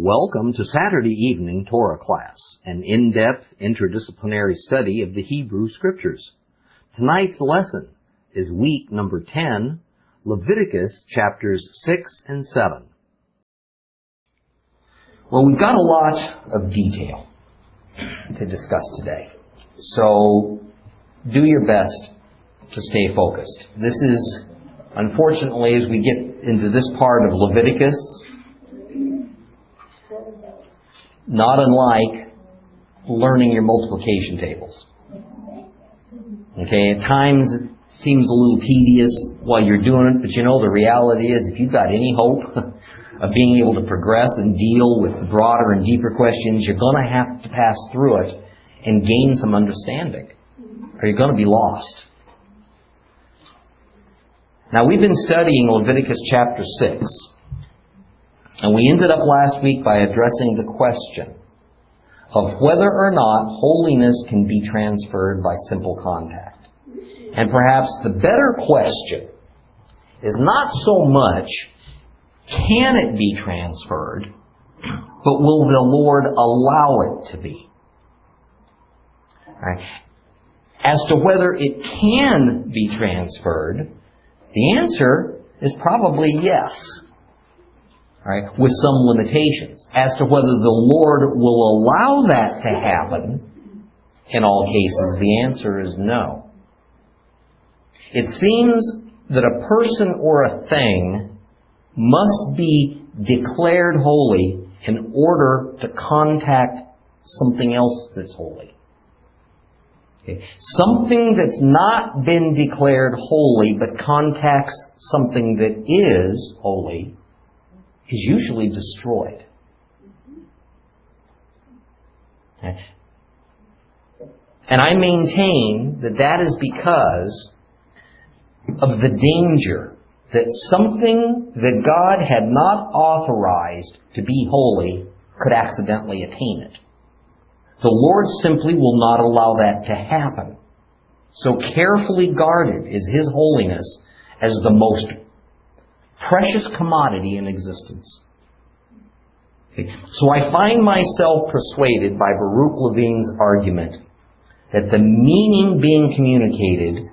Welcome to Saturday evening Torah class, an in-depth interdisciplinary study of the Hebrew Scriptures. Tonight's lesson is week number 10, Leviticus chapters 6 and 7. Well, we've got a lot of detail to discuss today. So do your best to stay focused. This is, unfortunately, as we get into this part of Leviticus, not unlike learning your multiplication tables. Okay, at times it seems a little tedious while you're doing it, but you know the reality is if you've got any hope of being able to progress and deal with broader and deeper questions, you're going to have to pass through it and gain some understanding, or you're going to be lost. Now, we've been studying Leviticus chapter 6. And we ended up last week by addressing the question of whether or not holiness can be transferred by simple contact. And perhaps the better question is not so much can it be transferred, but will the Lord allow it to be? Right. As to whether it can be transferred, the answer is probably yes right, with some limitations. As to whether the Lord will allow that to happen, in all cases, the answer is no. It seems that a person or a thing must be declared holy in order to contact something else that's holy. Okay. Something that's not been declared holy but contacts something that is holy is usually destroyed. And I maintain that that is because of the danger that something that God had not authorized to be holy could accidentally attain it. The Lord simply will not allow that to happen. So carefully guarded is His holiness as the most precious commodity in existence. So I find myself persuaded by Baruch Levine's argument that the meaning being communicated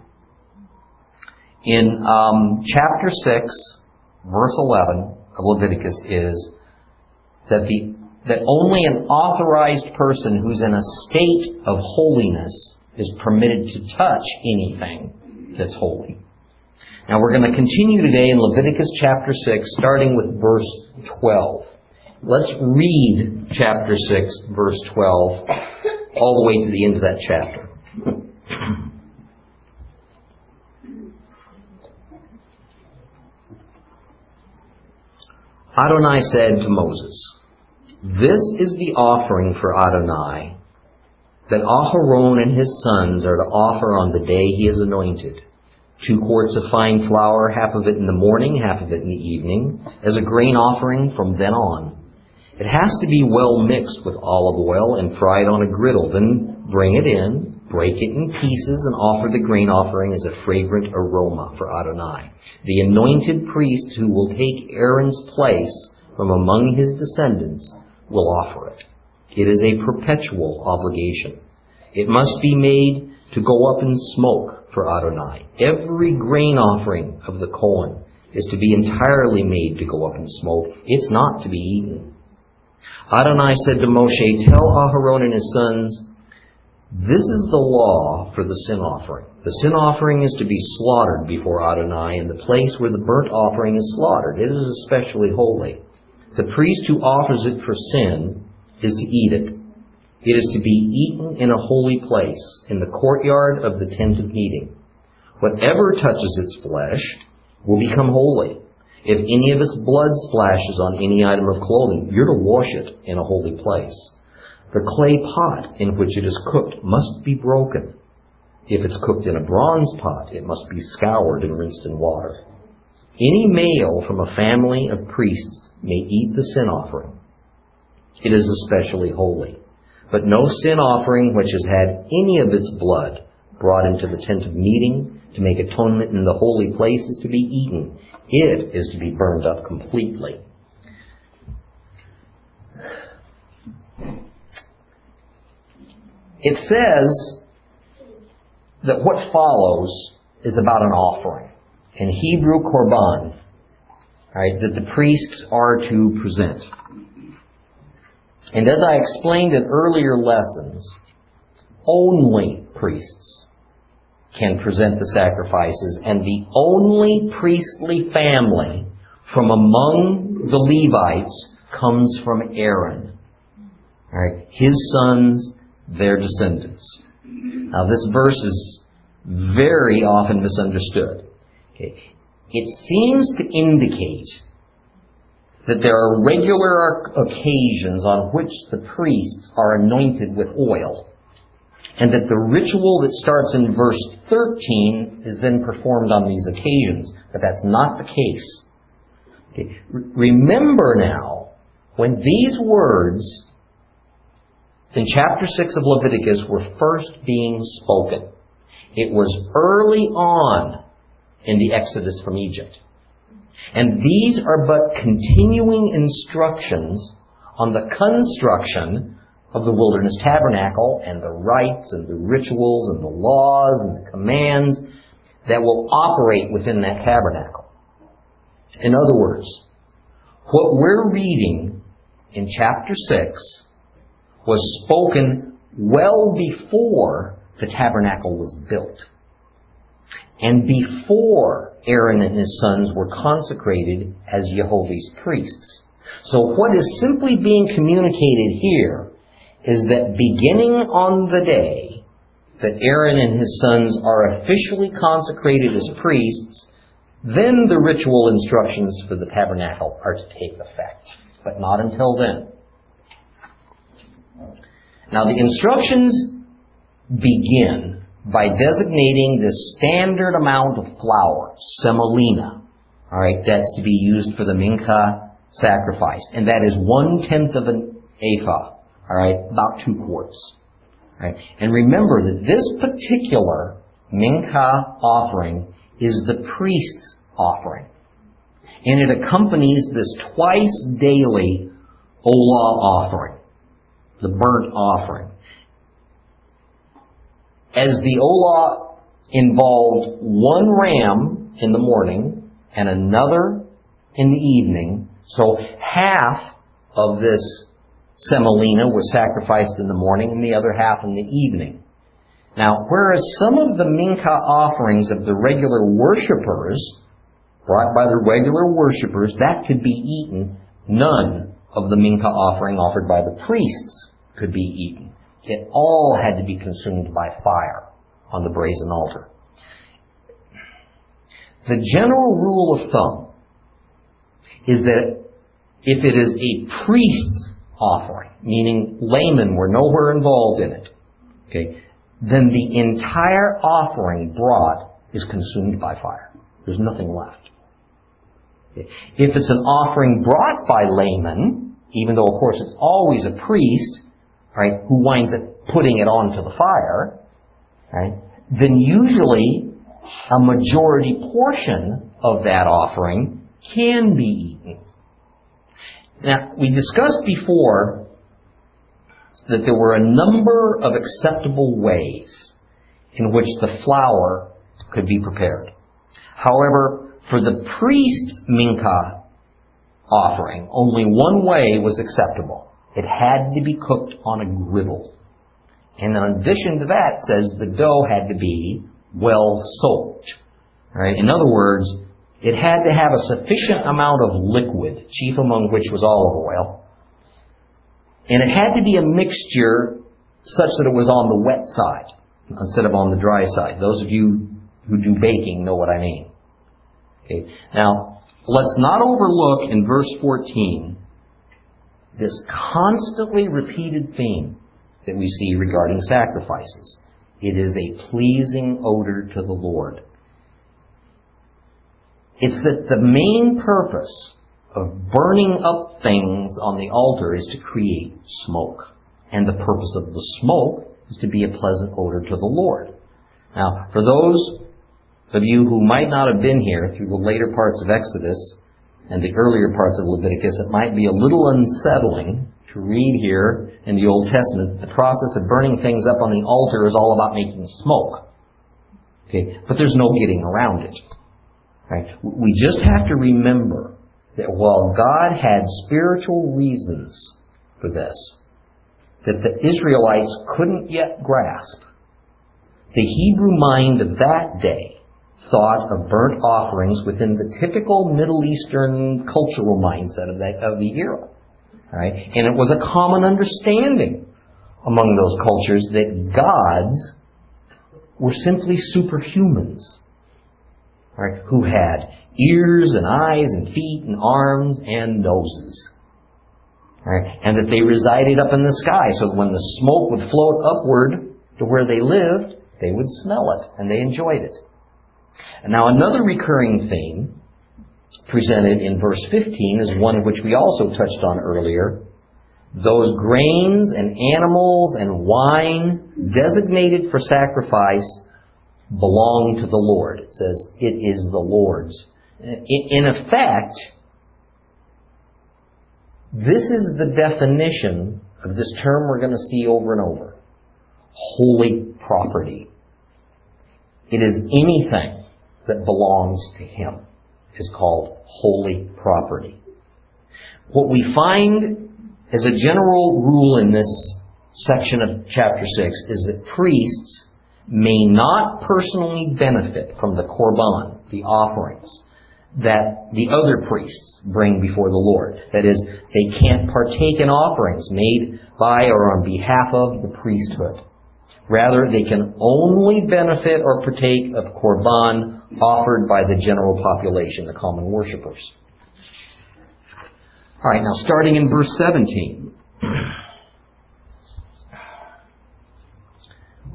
in um, chapter 6, verse 11 of Leviticus is that, the, that only an authorized person who's in a state of holiness is permitted to touch anything that's holy. Now we're going to continue today in Leviticus chapter 6, starting with verse 12. Let's read chapter 6, verse 12, all the way to the end of that chapter. Adonai said to Moses, This is the offering for Adonai that Aharon and his sons are to offer on the day he is anointed two quarts of fine flour, half of it in the morning, half of it in the evening, as a grain offering from then on. It has to be well mixed with olive oil and fried on a griddle. Then bring it in, break it in pieces, and offer the grain offering as a fragrant aroma for Adonai. The anointed priest who will take Aaron's place from among his descendants will offer it. It is a perpetual obligation. It must be made to go up in smoke for Adonai. Every grain offering of the Kohen is to be entirely made to go up in smoke. It's not to be eaten. Adonai said to Moshe, Tell Aharon and his sons, this is the law for the sin offering. The sin offering is to be slaughtered before Adonai in the place where the burnt offering is slaughtered. It is especially holy. The priest who offers it for sin is to eat it. It is to be eaten in a holy place, in the courtyard of the tent of meeting. Whatever touches its flesh will become holy. If any of its blood splashes on any item of clothing, you're to wash it in a holy place. The clay pot in which it is cooked must be broken. If it's cooked in a bronze pot, it must be scoured and rinsed in water. Any male from a family of priests may eat the sin offering. It is especially holy. But no sin offering which has had any of its blood brought into the tent of meeting to make atonement in the holy place is to be eaten. It is to be burned up completely. It says that what follows is about an offering. In Hebrew, korban, right, that the priests are to present. And as I explained in earlier lessons, only priests can present the sacrifices, and the only priestly family from among the Levites comes from Aaron. Right? His sons, their descendants. Now this verse is very often misunderstood. Okay. It seems to indicate that there are regular occasions on which the priests are anointed with oil, and that the ritual that starts in verse 13 is then performed on these occasions, but that's not the case. Okay. Remember now, when these words in chapter 6 of Leviticus were first being spoken, it was early on in the Exodus from Egypt. And these are but continuing instructions on the construction of the wilderness tabernacle and the rites and the rituals and the laws and the commands that will operate within that tabernacle. In other words, what we're reading in chapter 6 was spoken well before the tabernacle was built and before Aaron and his sons were consecrated as Jehovah's priests. So what is simply being communicated here is that beginning on the day that Aaron and his sons are officially consecrated as priests, then the ritual instructions for the tabernacle are to take effect. But not until then. Now the instructions begin by designating the standard amount of flour, semolina, all right, that's to be used for the mincha sacrifice, and that is one tenth of an ephah, all right, about two quarts. Right? And remember that this particular mincha offering is the priest's offering. And it accompanies this twice daily olah offering, the burnt offering. As the olah involved one ram in the morning and another in the evening, so half of this semolina was sacrificed in the morning and the other half in the evening. Now, whereas some of the mincha offerings of the regular worshippers, brought by the regular worshippers, that could be eaten, none of the mincha offering offered by the priests could be eaten. It all had to be consumed by fire on the brazen altar. The general rule of thumb is that if it is a priest's offering, meaning laymen were nowhere involved in it, okay, then the entire offering brought is consumed by fire. There's nothing left. If it's an offering brought by laymen, even though of course it's always a priest, right, who winds up putting it onto the fire, right, then usually a majority portion of that offering can be eaten. Now, we discussed before that there were a number of acceptable ways in which the flour could be prepared. However, for the priest's mincha offering, only one way was acceptable. It had to be cooked on a griddle. And in addition to that, says the dough had to be well soaked. Right? In other words, it had to have a sufficient amount of liquid, chief among which was olive oil. And it had to be a mixture such that it was on the wet side instead of on the dry side. Those of you who do baking know what I mean. Okay. Now, let's not overlook in verse 14 this constantly repeated theme that we see regarding sacrifices. It is a pleasing odor to the Lord. It's that the main purpose of burning up things on the altar is to create smoke. And the purpose of the smoke is to be a pleasant odor to the Lord. Now, for those of you who might not have been here through the later parts of Exodus and the earlier parts of Leviticus, it might be a little unsettling to read here in the Old Testament that the process of burning things up on the altar is all about making smoke. Okay, but there's no getting around it. Right? We just have to remember that while God had spiritual reasons for this, that the Israelites couldn't yet grasp, the Hebrew mind of that day thought of burnt offerings within the typical Middle Eastern cultural mindset of, that, of the era. Right? And it was a common understanding among those cultures that gods were simply superhumans right, who had ears and eyes and feet and arms and noses. Right, and that they resided up in the sky so that when the smoke would float upward to where they lived, they would smell it and they enjoyed it. And now another recurring theme presented in verse 15 is one which we also touched on earlier. Those grains and animals and wine designated for sacrifice belong to the Lord. It says, it is the Lord's. In effect, this is the definition of this term we're going to see over and over. Holy property. It is anything that belongs to Him is called holy property. What we find as a general rule in this section of chapter 6 is that priests may not personally benefit from the korban, the offerings, that the other priests bring before the Lord. That is, they can't partake in offerings made by or on behalf of the priesthood. Rather, they can only benefit or partake of korban offered by the general population, the common worshippers. All right, now starting in verse 17.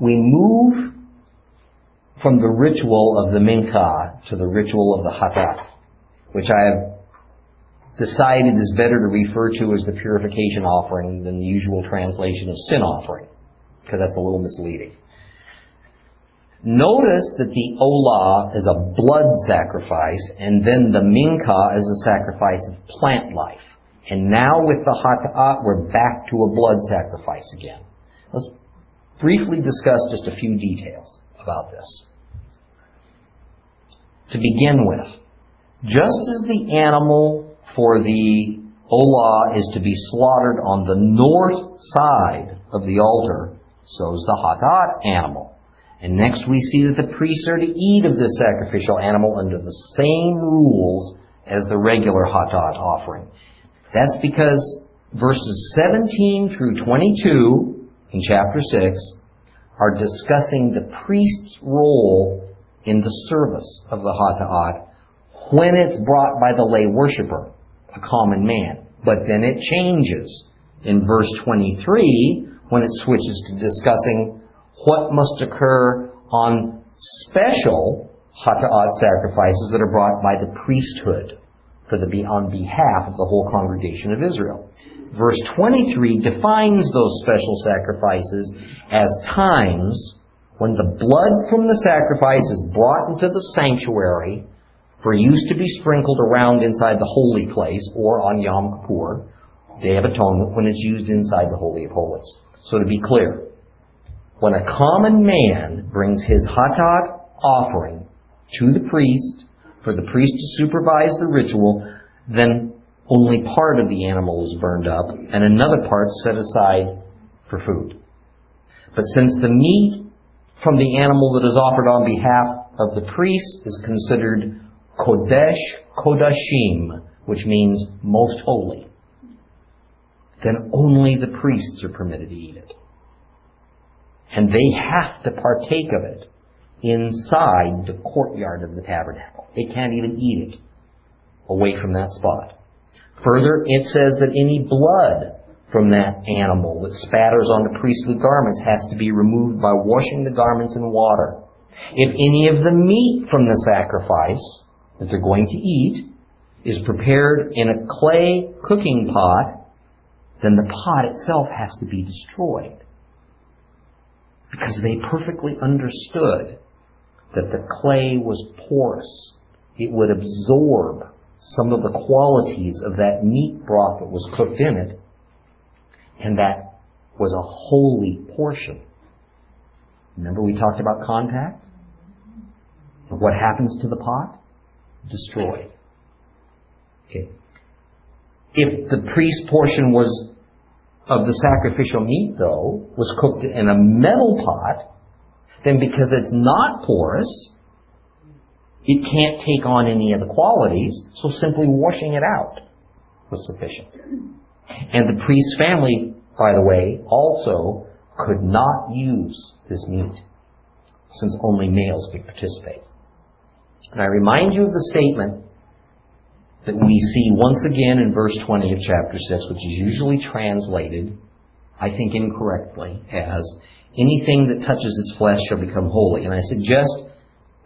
We move from the ritual of the mincha to the ritual of the hatat, which I have decided is better to refer to as the purification offering than the usual translation of sin offering, because that's a little misleading. Notice that the olah is a blood sacrifice, and then the mincha is a sacrifice of plant life. And now with the hata'at, we're back to a blood sacrifice again. Let's briefly discuss just a few details about this. To begin with, just as the animal for the olah is to be slaughtered on the north side of the altar, so is the hatat animal. And next we see that the priests are to eat of this sacrificial animal under the same rules as the regular hatat offering. That's because verses 17 through 22 in chapter 6 are discussing the priest's role in the service of the hatat when it's brought by the lay worshiper, a common man. But then it changes in verse 23 when it switches to discussing what must occur on special hata'at sacrifices that are brought by the priesthood for the on behalf of the whole congregation of Israel. Verse 23 defines those special sacrifices as times when the blood from the sacrifice is brought into the sanctuary for use to be sprinkled around inside the holy place or on Yom Kippur, Day of Atonement, when it's used inside the Holy of Holies. So to be clear, when a common man brings his hatat offering to the priest for the priest to supervise the ritual, then only part of the animal is burned up and another part set aside for food. But since the meat from the animal that is offered on behalf of the priest is considered kodesh kodashim, which means most holy, then only the priests are permitted to eat it. And they have to partake of it inside the courtyard of the tabernacle. They can't even eat it away from that spot. Further, it says that any blood from that animal that spatters on the priestly garments has to be removed by washing the garments in water. If any of the meat from the sacrifice that they're going to eat is prepared in a clay cooking pot, then the pot itself has to be destroyed because they perfectly understood that the clay was porous. It would absorb some of the qualities of that meat broth that was cooked in it, And that was a holy portion. Remember we talked about contact? What happens to the pot? Destroyed. Okay. If the priest portion was of the sacrificial meat, though, was cooked in a metal pot, then because it's not porous, it can't take on any of the qualities, so simply washing it out was sufficient. And the priest's family, by the way, also could not use this meat, since only males could participate. And I remind you of the statement that we see once again in verse 20 of chapter 6, which is usually translated, I think incorrectly, as anything that touches its flesh shall become holy. And I suggest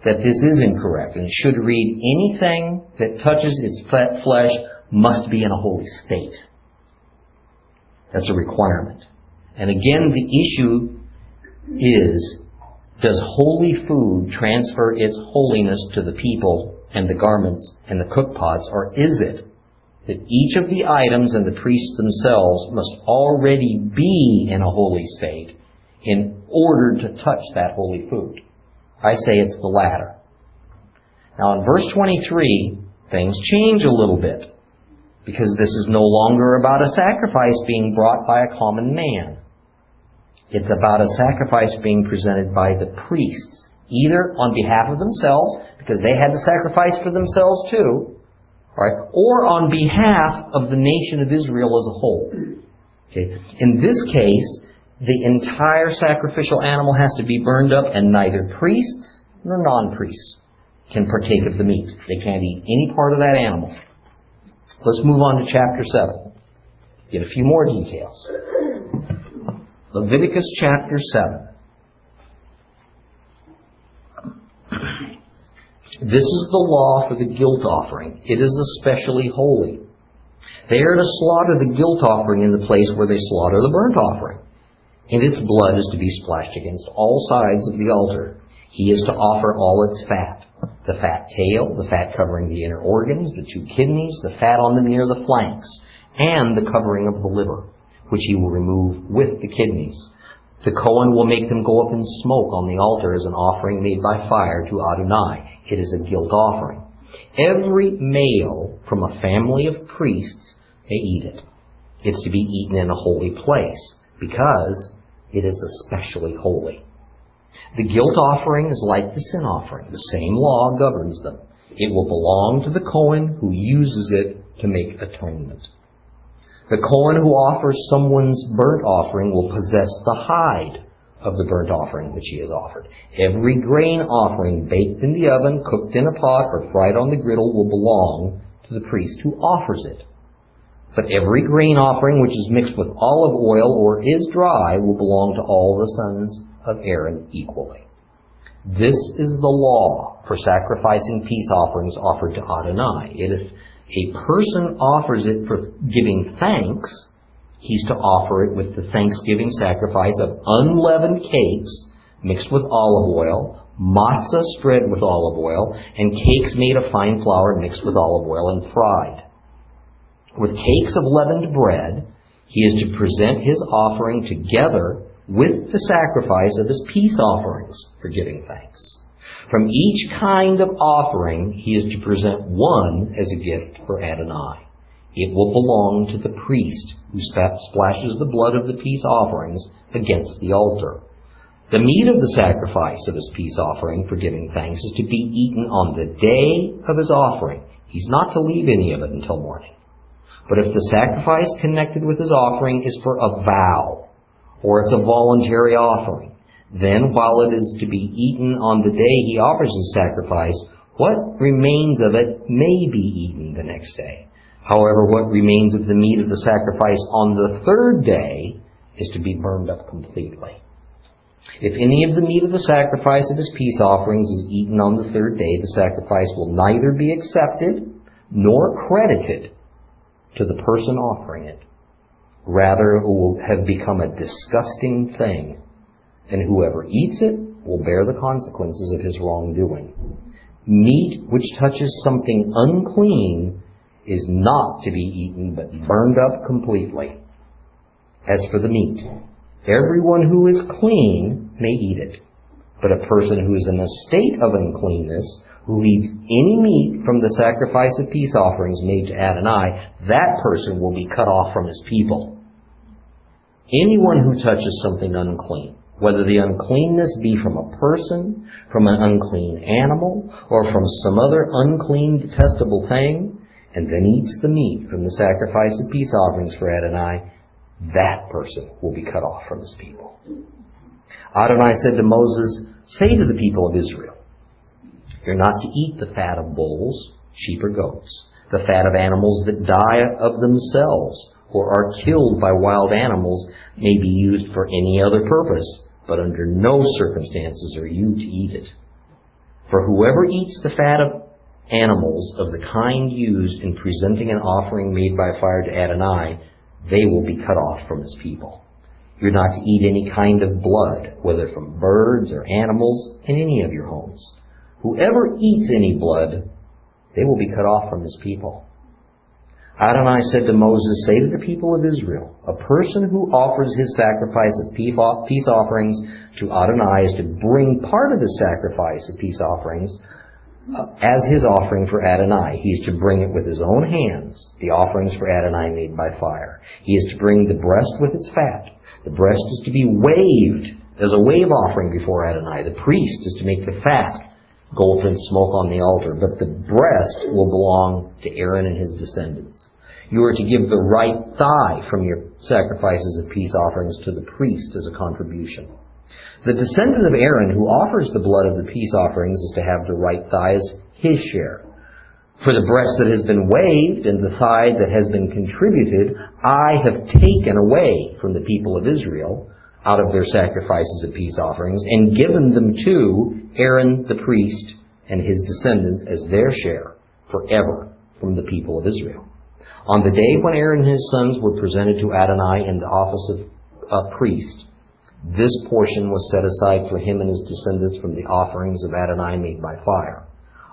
that this is incorrect, and it should read, anything that touches its flesh must be in a holy state. That's a requirement. And again, the issue is, does holy food transfer its holiness to the people and the garments and the cookpots, or is it that each of the items and the priests themselves must already be in a holy state in order to touch that holy food? I say it's the latter. Now in verse 23, things change a little bit because this is no longer about a sacrifice being brought by a common man. It's about a sacrifice being presented by the priests, either on behalf of themselves, because they had to sacrifice for themselves too, right, or on behalf of the nation of Israel as a whole. Okay. In this case, the entire sacrificial animal has to be burned up, and neither priests nor non-priests can partake of the meat. They can't eat any part of that animal. Let's move on to chapter 7. Get a few more details. Leviticus chapter 7. This is the law for the guilt offering. It is especially holy. They are to slaughter the guilt offering in the place where they slaughter the burnt offering. And its blood is to be splashed against all sides of the altar. He is to offer all its fat the fat tail, the fat covering the inner organs, the two kidneys, the fat on them near the flanks, and the covering of the liver, which he will remove with the kidneys. The Kohen will make them go up in smoke on the altar as an offering made by fire to Adonai. It is a guilt offering. Every male from a family of priests may eat it. It's to be eaten in a holy place because it is especially holy. The guilt offering is like the sin offering. The same law governs them. It will belong to the Kohen who uses it to make atonement. The Kohen who offers someone's burnt offering will possess the hide of the burnt offering which he has offered. Every grain offering baked in the oven, cooked in a pot, or fried on the griddle will belong to the priest who offers it. But every grain offering which is mixed with olive oil or is dry will belong to all the sons of Aaron equally. This is the law for sacrificing peace offerings offered to Adonai. If a person offers it for giving thanks, he's to offer it with the thanksgiving sacrifice of unleavened cakes mixed with olive oil, matzah spread with olive oil, and cakes made of fine flour mixed with olive oil and fried. With cakes of leavened bread, he is to present his offering together with the sacrifice of his peace offerings for giving thanks. From each kind of offering, he is to present one as a gift for Adonai. It will belong to the priest who splashes the blood of the peace offerings against the altar. The meat of the sacrifice of his peace offering for giving thanks is to be eaten on the day of his offering. He's not to leave any of it until morning. But if the sacrifice connected with his offering is for a vow, or it's a voluntary offering. Then, while it is to be eaten on the day he offers his sacrifice, what remains of it may be eaten the next day. However, what remains of the meat of the sacrifice on the third day is to be burned up completely. If any of the meat of the sacrifice of his peace offerings is eaten on the third day, the sacrifice will neither be accepted nor credited to the person offering it. Rather, it will have become a disgusting thing, and whoever eats it will bear the consequences of his wrongdoing. Meat which touches something unclean is not to be eaten, but burned up completely. As for the meat, everyone who is clean may eat it. But a person who is in a state of uncleanness, who eats any meat from the sacrifice of peace offerings made to Adonai, that person will be cut off from his people. Anyone who touches something unclean, whether the uncleanness be from a person, from an unclean animal, or from some other unclean, detestable thing, and then eats the meat from the sacrifice of peace offerings for Adonai, that person will be cut off from his people. Adonai said to Moses, Say to the people of Israel, You're not to eat the fat of bulls, sheep, or goats, the fat of animals that die of themselves, or are killed by wild animals, may be used for any other purpose, but under no circumstances are you to eat it. For whoever eats the fat of animals of the kind used in presenting an offering made by fire to Adonai, they will be cut off from his people. You're not to eat any kind of blood, whether from birds or animals, in any of your homes. Whoever eats any blood, they will be cut off from his people. Adonai said to Moses, Say to the people of Israel, a person who offers his sacrifice of peace offerings to Adonai is to bring part of his sacrifice of peace offerings as his offering for Adonai. He is to bring it with his own hands, the offerings for Adonai made by fire. He is to bring the breast with its fat. The breast is to be waved as a wave offering before Adonai. The priest is to make the fat go up smoke on the altar, but the breast will belong to Aaron and his descendants. You are to give the right thigh from your sacrifices of peace offerings to the priest as a contribution. The descendant of Aaron who offers the blood of the peace offerings is to have the right thigh as his share. For the breast that has been waved and the thigh that has been contributed, I have taken away from the people of Israel out of their sacrifices of peace offerings and given them to Aaron the priest and his descendants as their share forever from the people of Israel. On the day when Aaron and his sons were presented to Adonai in the office of a priest, this portion was set aside for him and his descendants from the offerings of Adonai made by fire.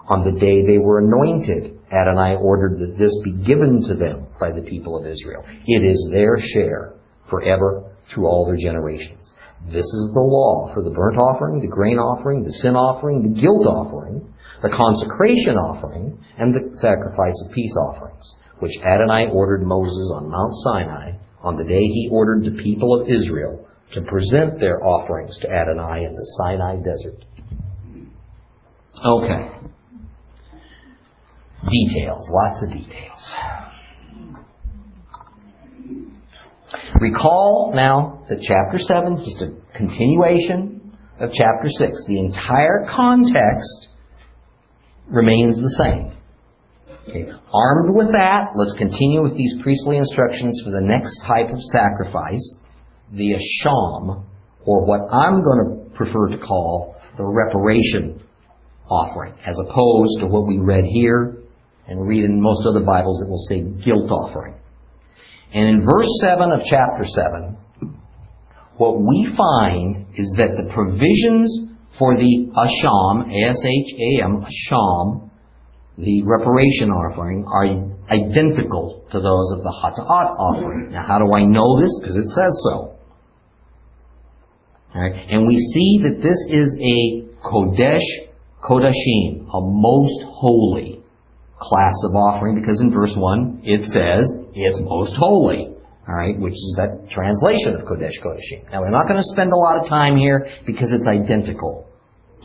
On the day they were anointed, Adonai ordered that this be given to them by the people of Israel. It is their share forever through all their generations. This is the law for the burnt offering, the grain offering, the sin offering, the guilt offering, the consecration offering, and the sacrifice of peace offerings, which Adonai ordered Moses on Mount Sinai on the day he ordered the people of Israel to present their offerings to Adonai in the Sinai desert. Okay. Details, lots of details. Recall now that chapter 7 is just a continuation of chapter 6. The entire context remains the same. Okay. Armed with that, let's continue with these priestly instructions for the next type of sacrifice the asham, or what I'm going to prefer to call the reparation offering, as opposed to what we read here and read in most other Bibles, it will say guilt offering. And in verse 7 of chapter 7, what we find is that the provisions for the asham, A-S-H-A-M, asham, the reparation offering, are identical to those of the hata'at offering. Now, how do I know this? Because it says so. Right? And we see that this is a Kodesh Kodashim, a most holy class of offering, because in verse 1 it says it's most holy. All right, which is that translation of Kodesh Kodashim. Now we're not going to spend a lot of time here because it's identical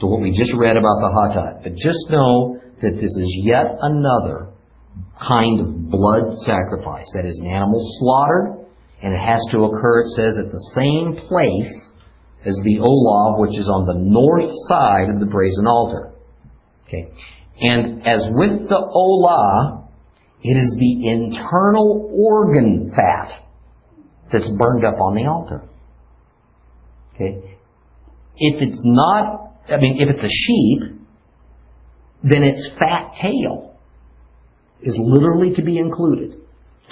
to what we just read about the Hatat. But just know that this is yet another kind of blood sacrifice. That is an animal slaughtered, and it has to occur, it says, at the same place is the olah, which is on the north side of the brazen altar. Okay. And as with the olah, it is the internal organ fat that's burned up on the altar. Okay. If it's not, I mean, if it's a sheep, then its fat tail is literally to be included.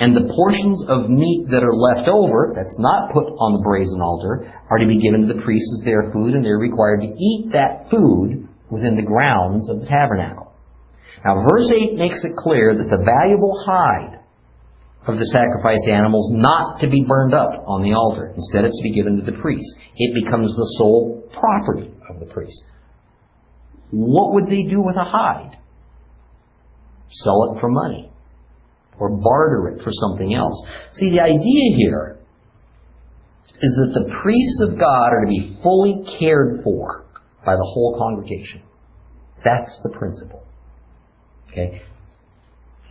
And the portions of meat that are left over, that's not put on the brazen altar, are to be given to the priests as their food, and they're required to eat that food within the grounds of the tabernacle. Now, verse 8 makes it clear that the valuable hide of the sacrificed animals not to be burned up on the altar. Instead, it's to be given to the priest. It becomes the sole property of the priest. What would they do with a hide? Sell it for money or barter it for something else. See, the idea here is that the priests of God are to be fully cared for by the whole congregation. That's the principle. Okay?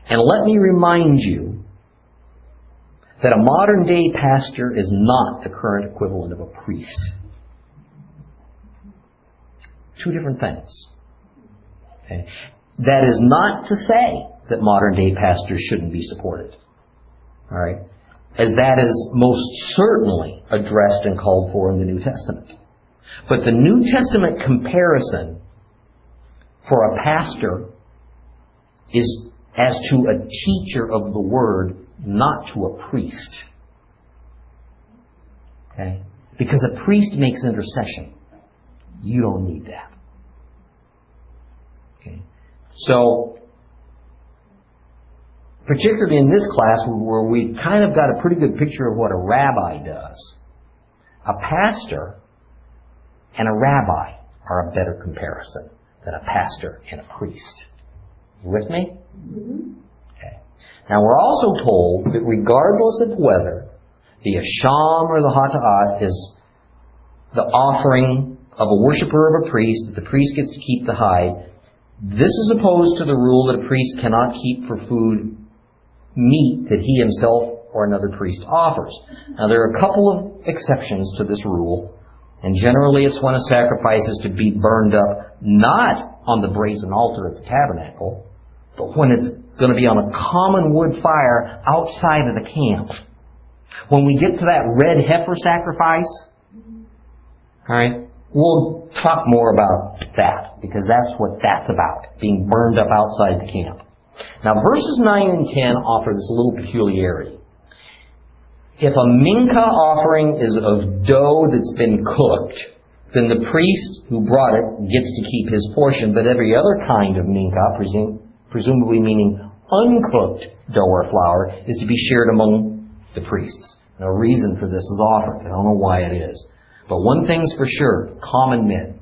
And let me remind you that a modern day pastor is not the current equivalent of a priest. Two different things. Okay? That is not to say that modern day pastors shouldn't be supported. Alright? As that is most certainly addressed and called for in the New Testament. But the New Testament comparison for a pastor is as to a teacher of the word, not to a priest. Okay? Because a priest makes intercession. You don't need that. Okay? So, particularly in this class where we've kind of got a pretty good picture of what a rabbi does, a pastor and a rabbi are a better comparison than a pastor and a priest. You with me? Mm-hmm. Okay. Now we're also told that regardless of whether the asham or the hata'at is the offering of a worshiper of a priest, that the priest gets to keep the hide, this is opposed to the rule that a priest cannot keep for food meat that he himself or another priest offers. Now there are a couple of exceptions to this rule, and generally it's when a sacrifice is to be burned up not on the brazen altar at the tabernacle, but when it's going to be on a common wood fire outside of the camp. When we get to that red heifer sacrifice, alright, we'll talk more about that, because that's what that's about, being burned up outside the camp. Now verses 9 and 10 offer this little peculiarity. If a mincha offering is of dough that's been cooked, then the priest who brought it gets to keep his portion, but every other kind of mincha, presumably meaning uncooked dough or flour, is to be shared among the priests. No reason for this is offered. I don't know why it is. But one thing's for sure, common men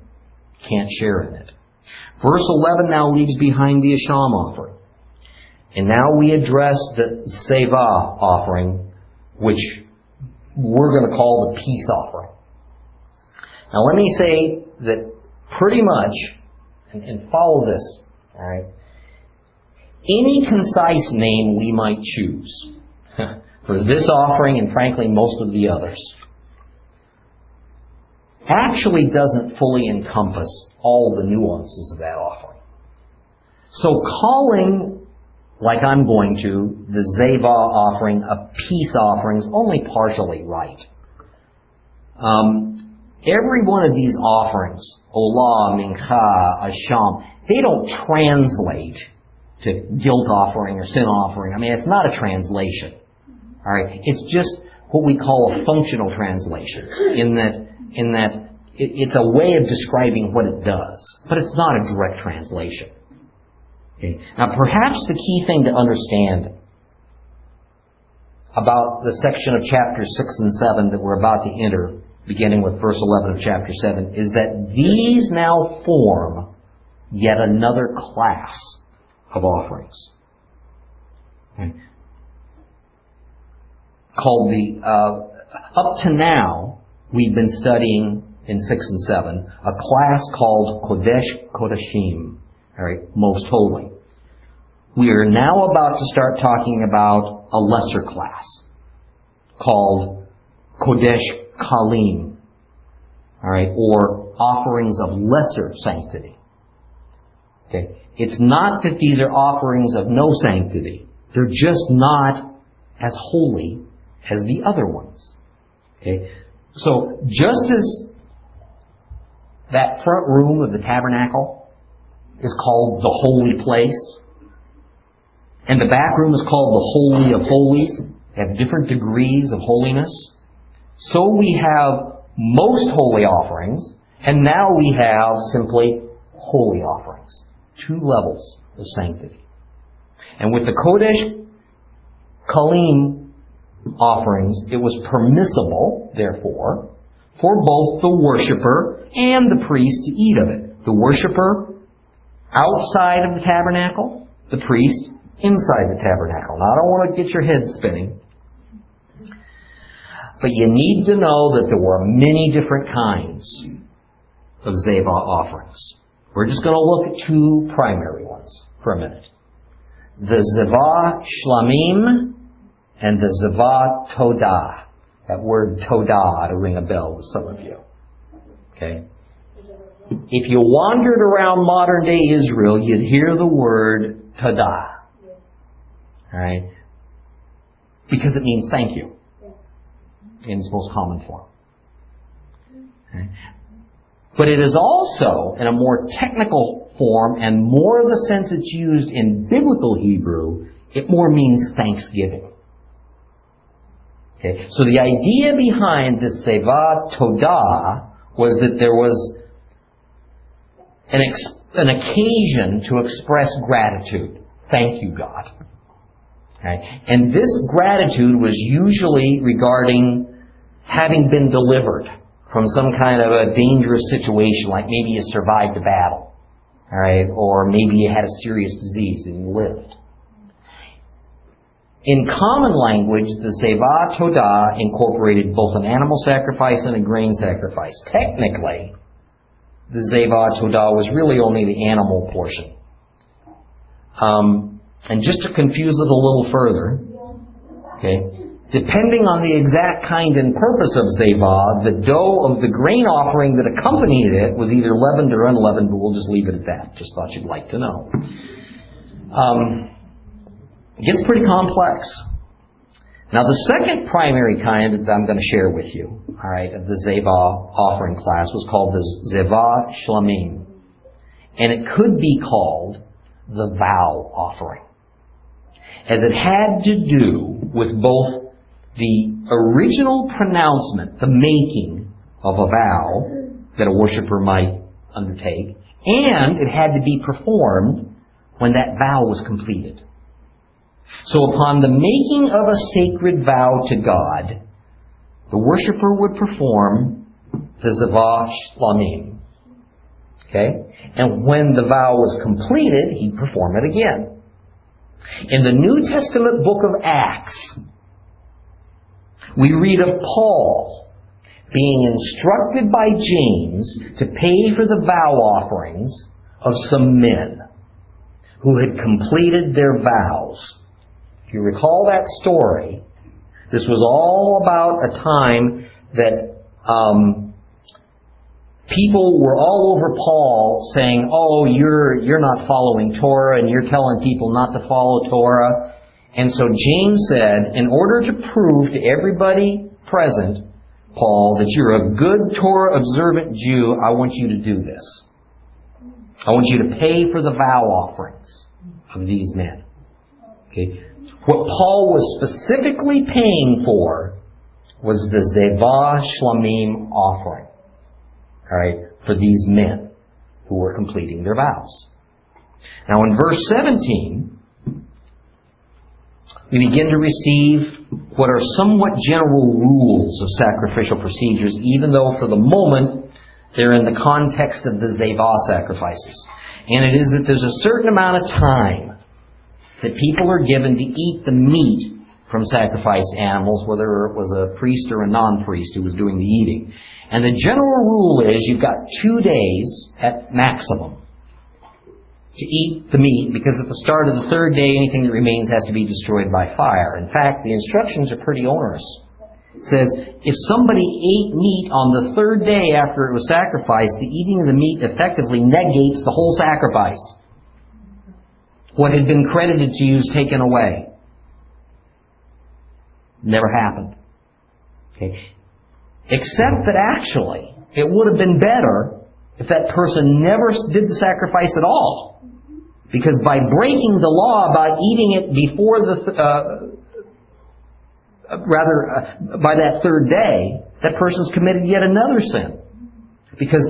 can't share in it. Verse 11 now leaves behind the Asham offering. And now we address the Zeva offering, which we're going to call the peace offering. Now let me say that pretty much, and, and follow this, alright, any concise name we might choose for this offering and frankly most of the others actually doesn't fully encompass all the nuances of that offering. So calling, like I'm going to, the Zeva offering a peace offering is only partially right. Um, every one of these offerings, Olah, Mincha, Asham, they don't translate to guilt offering or sin offering. I mean, it's not a translation. All right, it's just what we call a functional translation, in that in that it, it's a way of describing what it does, but it's not a direct translation. Okay. Now, perhaps the key thing to understand about the section of chapters six and seven that we're about to enter, beginning with verse eleven of chapter seven, is that these now form yet another class of offerings. Okay. Called the, uh, up to now, we've been studying in 6 and 7, a class called Kodesh Kodashim, alright, most holy. We are now about to start talking about a lesser class called Kodesh Kalim, alright, or offerings of lesser sanctity. Okay. It's not that these are offerings of no sanctity. They're just not as holy as the other ones. Okay? So, just as that front room of the tabernacle is called the holy place, and the back room is called the Holy of Holies, they have different degrees of holiness, so we have most holy offerings, and now we have simply holy offerings two levels of sanctity. And with the Kodesh Kalim offerings, it was permissible, therefore, for both the worshiper and the priest to eat of it. The worshiper outside of the tabernacle, the priest inside the tabernacle. Now, I don't want to get your head spinning, but you need to know that there were many different kinds of Zeva offerings. We're just going to look at two primary ones for a minute. The Zeva Shlamim and the Zeva Todah. That word Todah to ring a bell with some of you. Okay? If you wandered around modern day Israel, you'd hear the word Todah. Alright? Because it means thank you. In its most common form. Okay? But it is also, in a more technical form and more of the sense it's used in biblical Hebrew, it more means thanksgiving. Okay? So the idea behind the Zeva Todah was that there was an, ex- an occasion to express gratitude. Thank you, God. Okay? And this gratitude was usually regarding having been delivered from some kind of a dangerous situation, like maybe you survived a battle, all right, or maybe you had a serious disease and you lived. In common language, the Zeva Todah incorporated both an animal sacrifice and a grain sacrifice. Technically, the Zeva Todah was really only the animal portion. Um, and just to confuse it a little further, okay, Depending on the exact kind and purpose of zeva, the dough of the grain offering that accompanied it was either leavened or unleavened, but we'll just leave it at that. Just thought you'd like to know. Um, it gets pretty complex. Now, the second primary kind that I'm going to share with you, all right, of the zeva offering class was called the zeva shlamim, and it could be called the vow offering, as it had to do with both the original pronouncement, the making of a vow that a worshiper might undertake, and it had to be performed when that vow was completed. So upon the making of a sacred vow to God, the worshiper would perform the Zeva Shlamim. Okay? And when the vow was completed, he'd perform it again. In the New Testament book of Acts, we read of Paul being instructed by James to pay for the vow offerings of some men who had completed their vows. If you recall that story, this was all about a time that um, people were all over Paul saying, "Oh, you're you're not following Torah, and you're telling people not to follow Torah." And so James said, in order to prove to everybody present, Paul, that you're a good Torah observant Jew, I want you to do this. I want you to pay for the vow offerings of these men. Okay? What Paul was specifically paying for was the Zeva Shlamim offering. Alright? For these men who were completing their vows. Now in verse 17, we begin to receive what are somewhat general rules of sacrificial procedures, even though for the moment they're in the context of the Zeva sacrifices. And it is that there's a certain amount of time that people are given to eat the meat from sacrificed animals, whether it was a priest or a non-priest who was doing the eating. And the general rule is you've got two days at maximum to eat the meat because at the start of the third day, anything that remains has to be destroyed by fire. In fact, the instructions are pretty onerous. It says, if somebody ate meat on the third day after it was sacrificed, the eating of the meat effectively negates the whole sacrifice. What had been credited to you is taken away. Never happened. Okay. Except that actually, it would have been better if that person never did the sacrifice at all. Because by breaking the law about eating it before the, uh, rather, uh, by that third day, that person's committed yet another sin. Because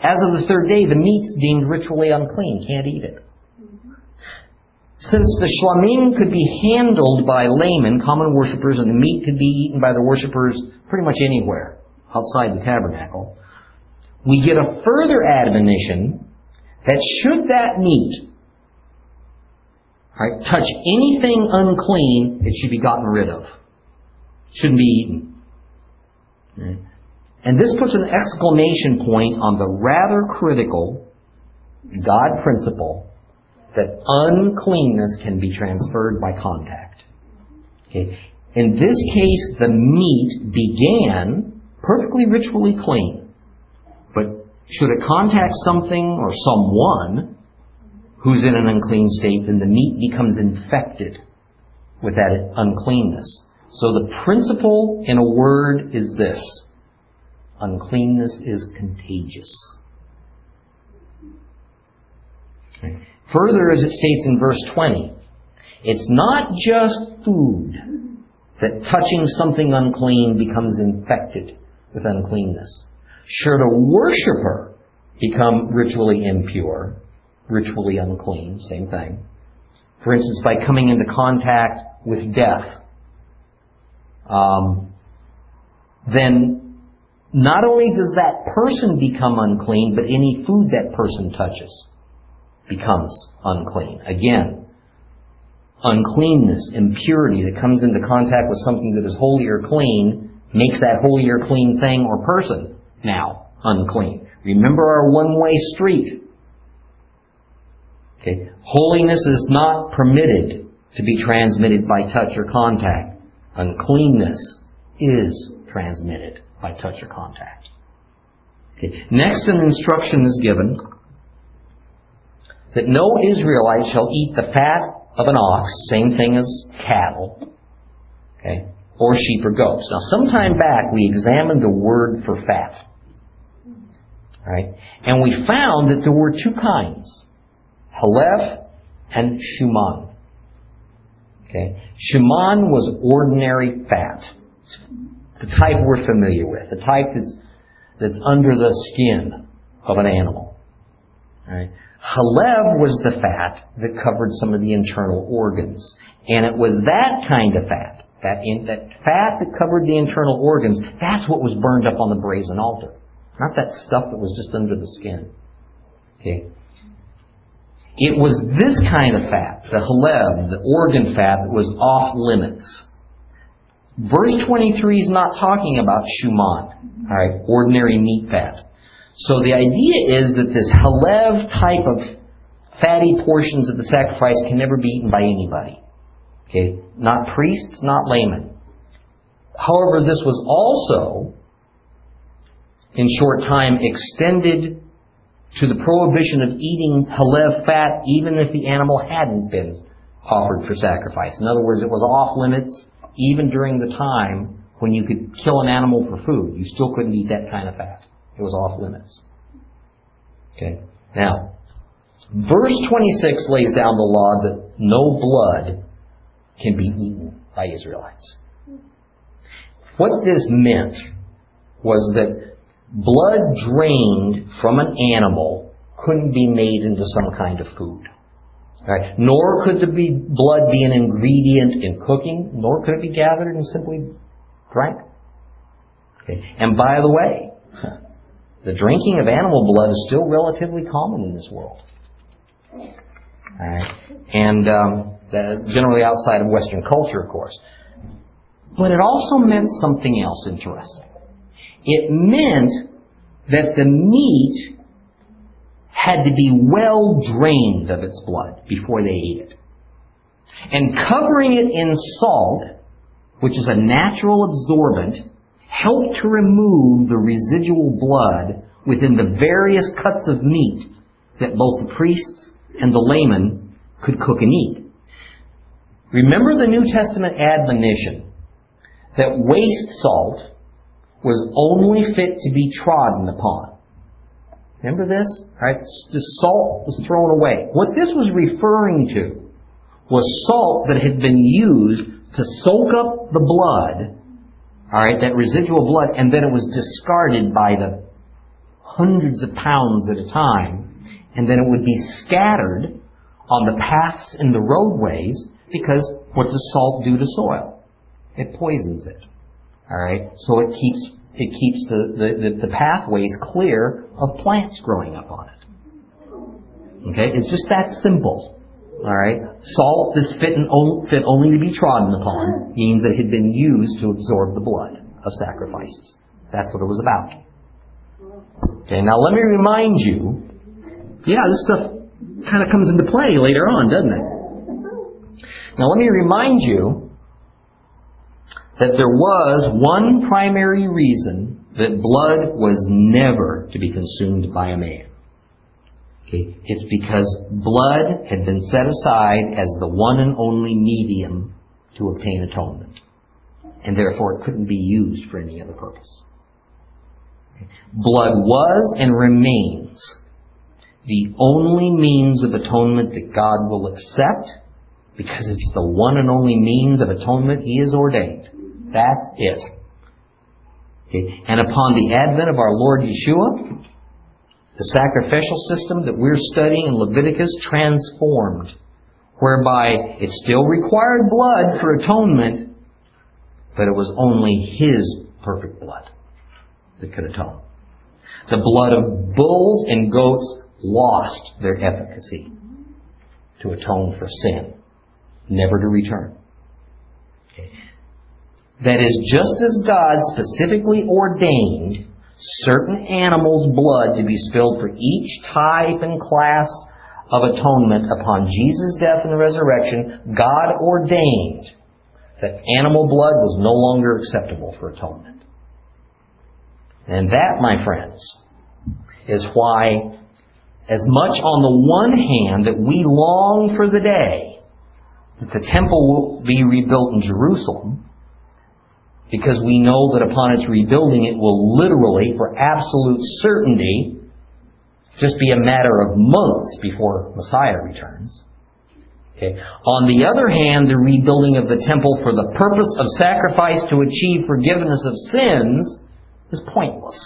as of the third day, the meat's deemed ritually unclean, can't eat it. Since the shlamim could be handled by laymen, common worshippers, and the meat could be eaten by the worshippers pretty much anywhere outside the tabernacle, we get a further admonition that should that meat right, touch anything unclean, it should be gotten rid of. Shouldn't be eaten. And this puts an exclamation point on the rather critical God principle that uncleanness can be transferred by contact. Okay. In this case, the meat began perfectly ritually clean. But should it contact something or someone who's in an unclean state, then the meat becomes infected with that uncleanness. So the principle in a word is this uncleanness is contagious. Further, as it states in verse 20, it's not just food that touching something unclean becomes infected with uncleanness. Should a worshiper become ritually impure, ritually unclean, same thing. For instance, by coming into contact with death, um, then not only does that person become unclean, but any food that person touches becomes unclean. Again, uncleanness, impurity that comes into contact with something that is holy or clean makes that holy or clean thing or person now unclean. Remember our one-way street. Okay. Holiness is not permitted to be transmitted by touch or contact. Uncleanness is transmitted by touch or contact. Okay. Next, an instruction is given that no Israelite shall eat the fat of an ox, same thing as cattle, okay, or sheep or goats. Now, some time back we examined the word for fat, right, and we found that there were two kinds, halev and shuman. Okay, shuman was ordinary fat, the type we're familiar with, the type that's that's under the skin of an animal. Right? Halev was the fat that covered some of the internal organs. And it was that kind of fat, that, in, that fat that covered the internal organs, that's what was burned up on the brazen altar. Not that stuff that was just under the skin. Okay. It was this kind of fat, the halev, the organ fat, that was off limits. Verse 23 is not talking about shuman, alright, ordinary meat fat. So the idea is that this halev type of fatty portions of the sacrifice can never be eaten by anybody. Okay? Not priests, not laymen. However, this was also, in short time, extended to the prohibition of eating halev fat even if the animal hadn't been offered for sacrifice. In other words, it was off limits even during the time when you could kill an animal for food. You still couldn't eat that kind of fat. It was off limits. Okay. Now, verse 26 lays down the law that no blood can be eaten by Israelites. What this meant was that blood drained from an animal couldn't be made into some kind of food. Right? Nor could the blood be an ingredient in cooking, nor could it be gathered and simply drank. Okay. And by the way, the drinking of animal blood is still relatively common in this world. Right? And um, generally outside of Western culture, of course. But it also meant something else interesting. It meant that the meat had to be well drained of its blood before they ate it. And covering it in salt, which is a natural absorbent, helped to remove the residual blood within the various cuts of meat that both the priests and the laymen could cook and eat. Remember the New Testament admonition that waste salt was only fit to be trodden upon. Remember this? Right? The salt was thrown away. What this was referring to was salt that had been used to soak up the blood all right, that residual blood, and then it was discarded by the hundreds of pounds at a time, and then it would be scattered on the paths and the roadways because what does salt do to soil? It poisons it. All right, so it keeps it keeps the, the, the, pathways clear of plants growing up on it. Okay, it's just that simple. All right, salt is fit, and fit only to be trodden upon means it had been used to absorb the blood of sacrifices. That's what it was about. Okay, now let me remind you. Yeah, this stuff kind of comes into play later on, doesn't it? Now let me remind you that there was one primary reason that blood was never to be consumed by a man. Okay? It's because blood had been set aside as the one and only medium to obtain atonement. And therefore it couldn't be used for any other purpose. Blood was and remains the only means of atonement that God will accept because it's the one and only means of atonement He has ordained. That's it. Okay. And upon the advent of our Lord Yeshua, the sacrificial system that we're studying in Leviticus transformed, whereby it still required blood for atonement, but it was only His perfect blood that could atone. The blood of bulls and goats lost their efficacy to atone for sin, never to return. That is, just as God specifically ordained certain animals' blood to be spilled for each type and class of atonement upon Jesus' death and resurrection, God ordained that animal blood was no longer acceptable for atonement. And that, my friends, is why, as much on the one hand that we long for the day that the temple will be rebuilt in Jerusalem, because we know that upon its rebuilding it will literally, for absolute certainty, just be a matter of months before Messiah returns. Okay. On the other hand, the rebuilding of the temple for the purpose of sacrifice to achieve forgiveness of sins is pointless.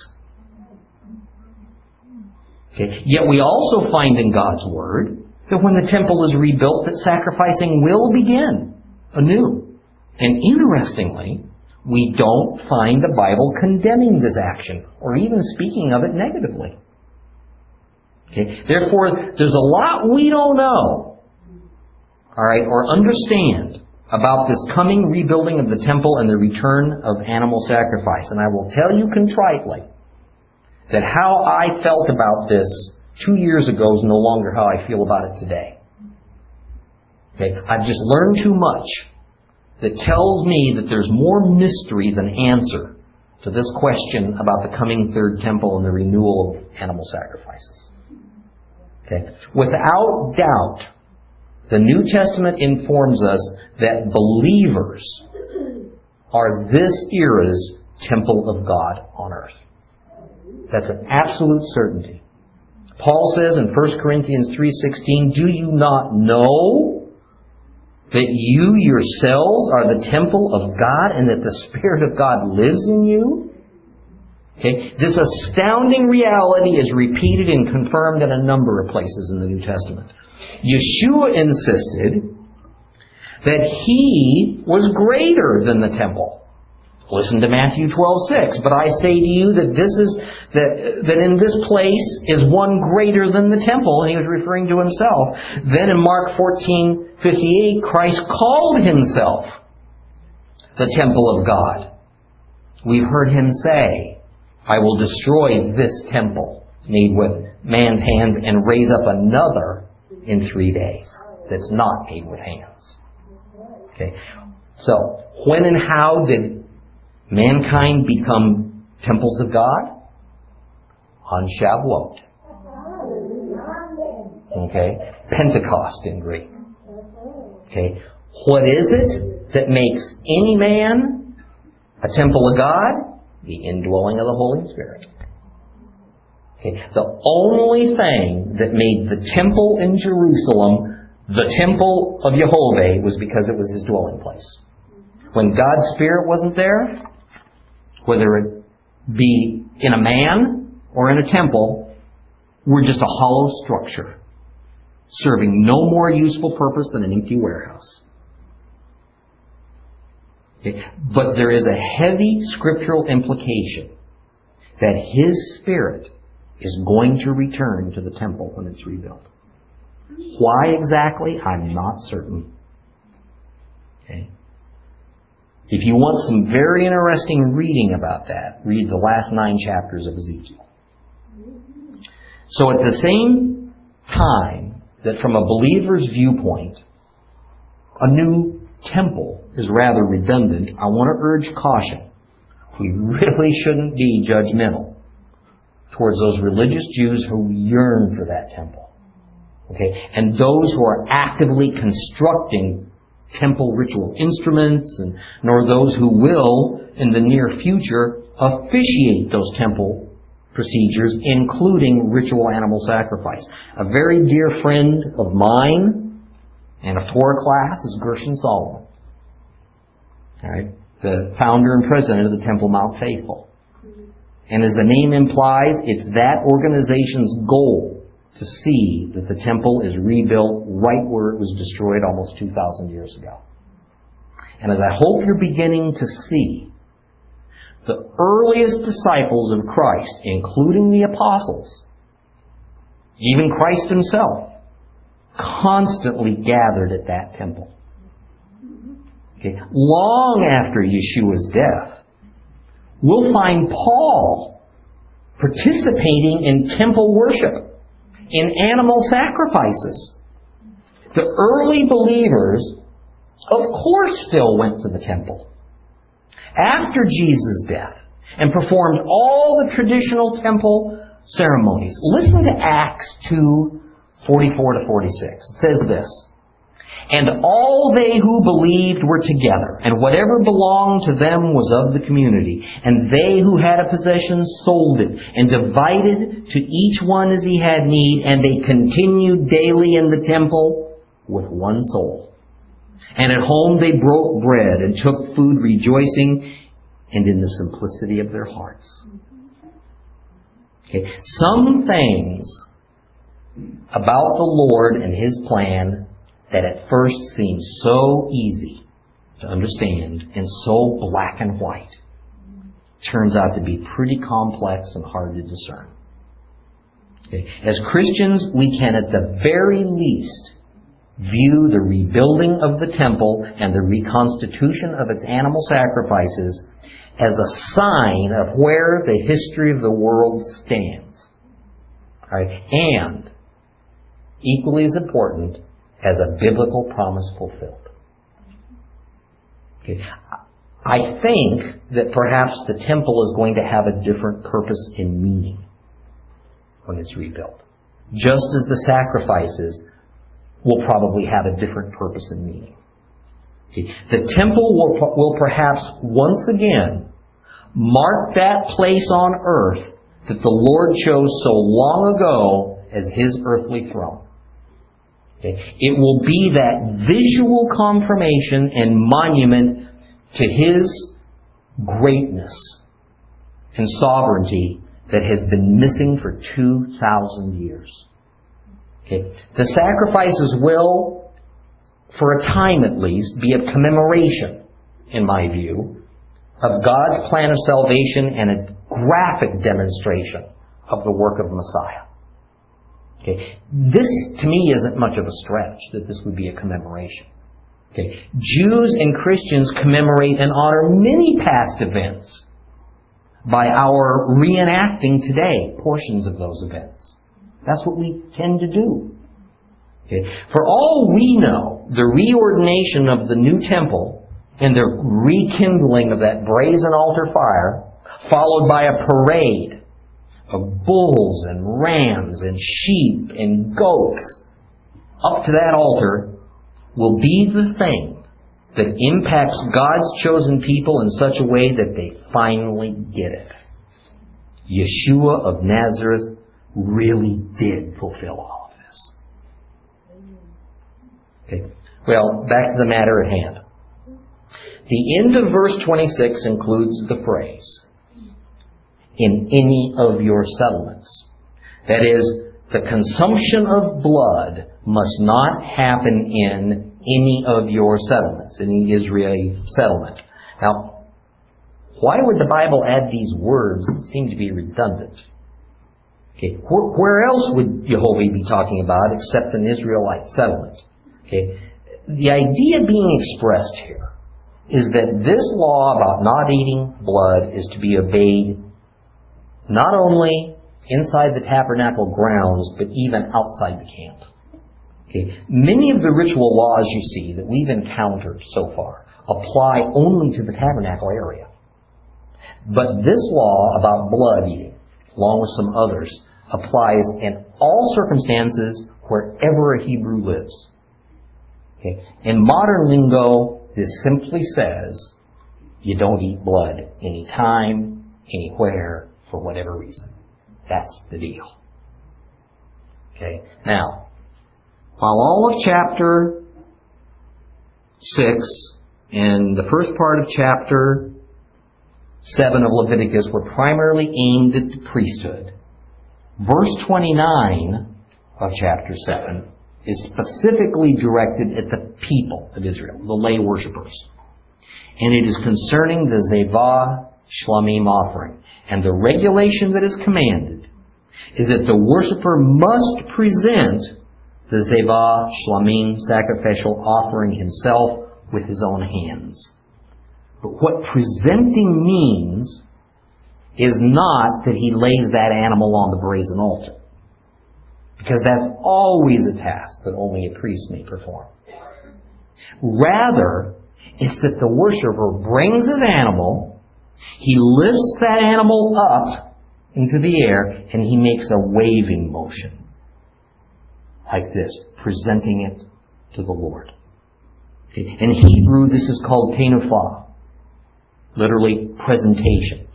Okay. Yet we also find in God's Word that when the temple is rebuilt, that sacrificing will begin anew. And interestingly, we don't find the Bible condemning this action or even speaking of it negatively. Okay? Therefore, there's a lot we don't know, all right, or understand about this coming rebuilding of the temple and the return of animal sacrifice. And I will tell you contritely that how I felt about this two years ago is no longer how I feel about it today. Okay? I've just learned too much that tells me that there's more mystery than answer to this question about the coming third temple and the renewal of animal sacrifices. Okay? Without doubt, the New Testament informs us that believers are this era's temple of God on earth. That's an absolute certainty. Paul says in 1 Corinthians 3:16, "Do you not know that you yourselves are the temple of God and that the Spirit of God lives in you? Okay? This astounding reality is repeated and confirmed in a number of places in the New Testament. Yeshua insisted that he was greater than the temple. Listen to Matthew 12:6. But I say to you that this is that that in this place is one greater than the temple, and he was referring to himself. Then in Mark 14:58, Christ called himself the temple of God. We've heard him say, I will destroy this temple made with man's hands and raise up another in three days that's not made with hands. Okay. So, when and how did mankind become temples of God? On Shavuot. Okay? Pentecost in Greek. Okay? What is it that makes any man a temple of God? The indwelling of the Holy Spirit. Okay? The only thing that made the temple in Jerusalem the temple of Jehovah was because it was his dwelling place. When God's Spirit wasn't there, whether it be in a man or in a temple, we're just a hollow structure. serving no more useful purpose than an empty warehouse. Okay? But there is a heavy scriptural implication that His Spirit is going to return to the temple when it's rebuilt. Why exactly? I'm not certain. Okay? If you want some very interesting reading about that, read the last nine chapters of Ezekiel. So at the same time that from a believer's viewpoint, a new temple is rather redundant, I want to urge caution. We really shouldn't be judgmental towards those religious Jews who yearn for that temple. Okay? And those who are actively constructing temple ritual instruments, and nor those who will, in the near future, officiate those temple procedures, including ritual animal sacrifice. A very dear friend of mine and a Torah class is Gershon Salomon. All right? The founder and president of the Temple Mount Faithful. And as the name implies, it's that organization's goal to see that the temple is rebuilt right where it was destroyed almost 2,000 years ago. And as I hope you're beginning to see, the earliest disciples of Christ, including the apostles, even Christ himself, constantly gathered at that temple. Okay. Long after Yeshua's death, we'll find Paul participating in temple worship in animal sacrifices. The early believers, of course, still went to the temple after Jesus' death and performed all the traditional temple ceremonies. Listen to Acts 2 44 to 46. It says this. And all they who believed were together, and whatever belonged to them was of the community. And they who had a possession sold it, and divided to each one as he had need, and they continued daily in the temple with one soul. And at home they broke bread and took food rejoicing, and in the simplicity of their hearts. Okay. Some things about the Lord and His plan that at first seems so easy to understand and so black and white turns out to be pretty complex and hard to discern. Okay. As Christians, we can at the very least view the rebuilding of the temple and the reconstitution of its animal sacrifices as a sign of where the history of the world stands. Right? And, equally as important, as a biblical promise fulfilled. Okay. I think that perhaps the temple is going to have a different purpose and meaning when it's rebuilt. Just as the sacrifices will probably have a different purpose and meaning. Okay. The temple will, will perhaps once again mark that place on earth that the Lord chose so long ago as His earthly throne. It will be that visual confirmation and monument to His greatness and sovereignty that has been missing for 2,000 years. Okay. The sacrifices will, for a time at least, be a commemoration, in my view, of God's plan of salvation and a graphic demonstration of the work of Messiah. Okay. This, to me, isn't much of a stretch that this would be a commemoration. Okay. Jews and Christians commemorate and honor many past events by our reenacting today portions of those events. That's what we tend to do. Okay. For all we know, the reordination of the new temple and the rekindling of that brazen altar fire, followed by a parade of bulls and rams and sheep and goats up to that altar will be the thing that impacts God's chosen people in such a way that they finally get it. Yeshua of Nazareth really did fulfill all of this. Okay. Well, back to the matter at hand. The end of verse 26 includes the phrase, in any of your settlements. That is, the consumption of blood must not happen in any of your settlements, any Israeli settlement. Now, why would the Bible add these words that seem to be redundant? Okay, where, else would Jehovah be talking about except an Israelite settlement? Okay, the idea being expressed here is that this law about not eating blood is to be obeyed not only inside the tabernacle grounds, but even outside the camp. Okay. Many of the ritual laws you see that we've encountered so far apply only to the tabernacle area. But this law about blood eating, along with some others, applies in all circumstances wherever a Hebrew lives. Okay. In modern lingo, this simply says you don't eat blood anytime, anywhere, for whatever reason. That's the deal. Okay. Now, while all of chapter 6 and the first part of chapter 7 of Leviticus were primarily aimed at the priesthood, verse 29 of chapter 7 is specifically directed at the people of Israel, the lay worshippers. And it is concerning the Zeva Shlamim offering. And the regulation that is commanded is that the worshiper must present the Zeva Shlamim sacrificial offering himself with his own hands. But what presenting means is not that he lays that animal on the brazen altar. Because that's always a task that only a priest may perform. Rather, it's that the worshiper brings his animal, he lifts that animal up into the air, and he makes a waving motion. Like this, presenting it to the Lord. In Hebrew, this is called tenufah, literally presentation.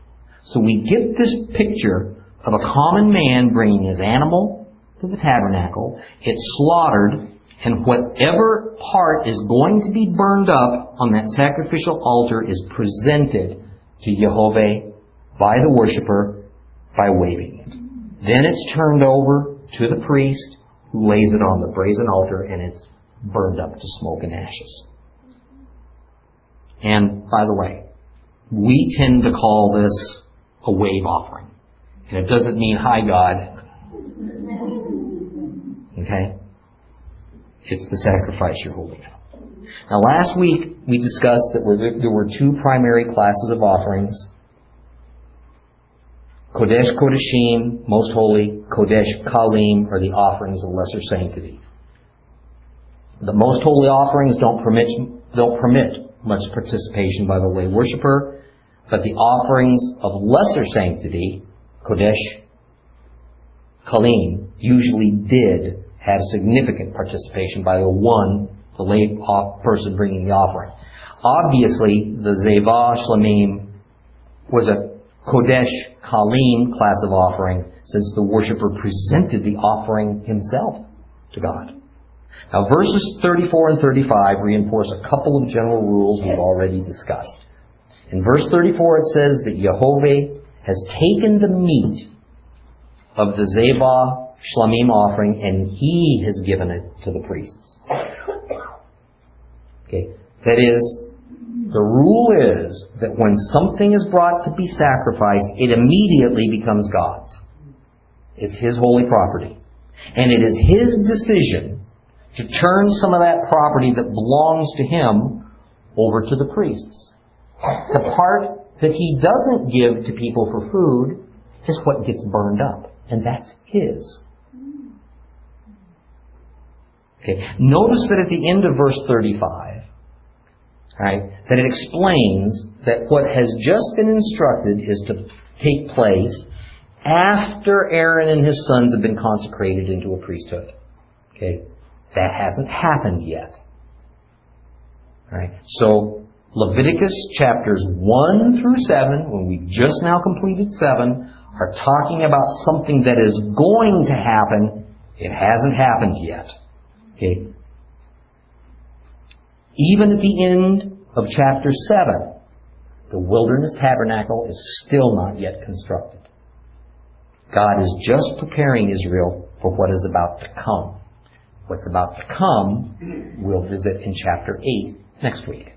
So we get this picture of a common man bringing his animal, to the tabernacle. It's slaughtered, and whatever part is going to be burned up on that sacrificial altar is presented to Jehovah by the worshiper by waving it. Then it's turned over to the priest who lays it on the brazen altar and it's burned up to smoke and ashes. And by the way, we tend to call this a wave offering. And it doesn't mean, hi God, Okay? It's the sacrifice you're holding out. Now, last week we discussed that there were two primary classes of offerings Kodesh Kodeshim, most holy, Kodesh Kalim, are the offerings of lesser sanctity. The most holy offerings don't permit, don't permit much participation by the lay worshiper, but the offerings of lesser sanctity, Kodesh Kalim, usually did have significant participation by the one, the lay person bringing the offering. Obviously, the Zeva Shlamim was a Kodesh Kalim class of offering since the worshiper presented the offering himself to God. Now, verses 34 and 35 reinforce a couple of general rules we've already discussed. In verse 34, it says that Jehovah has taken the meat of the Zeva shlamim offering, and he has given it to the priests. Okay, that is, the rule is that when something is brought to be sacrificed, it immediately becomes God's. It's His holy property. And it is His decision to turn some of that property that belongs to Him over to the priests. The part that He doesn't give to people for food is what gets burned up. And that's His. Okay. Notice that at the end of verse 35, right, that it explains that what has just been instructed is to take place after Aaron and his sons have been consecrated into a priesthood. Okay. That hasn't happened yet. Right. So Leviticus chapters 1 through 7, when we just now completed 7, are talking about something that is going to happen. It hasn't happened yet. Okay? Even at the end of chapter 7, the wilderness tabernacle is still not yet constructed. God is just preparing Israel for what is about to come. What's about to come, we'll visit in chapter 8 next week.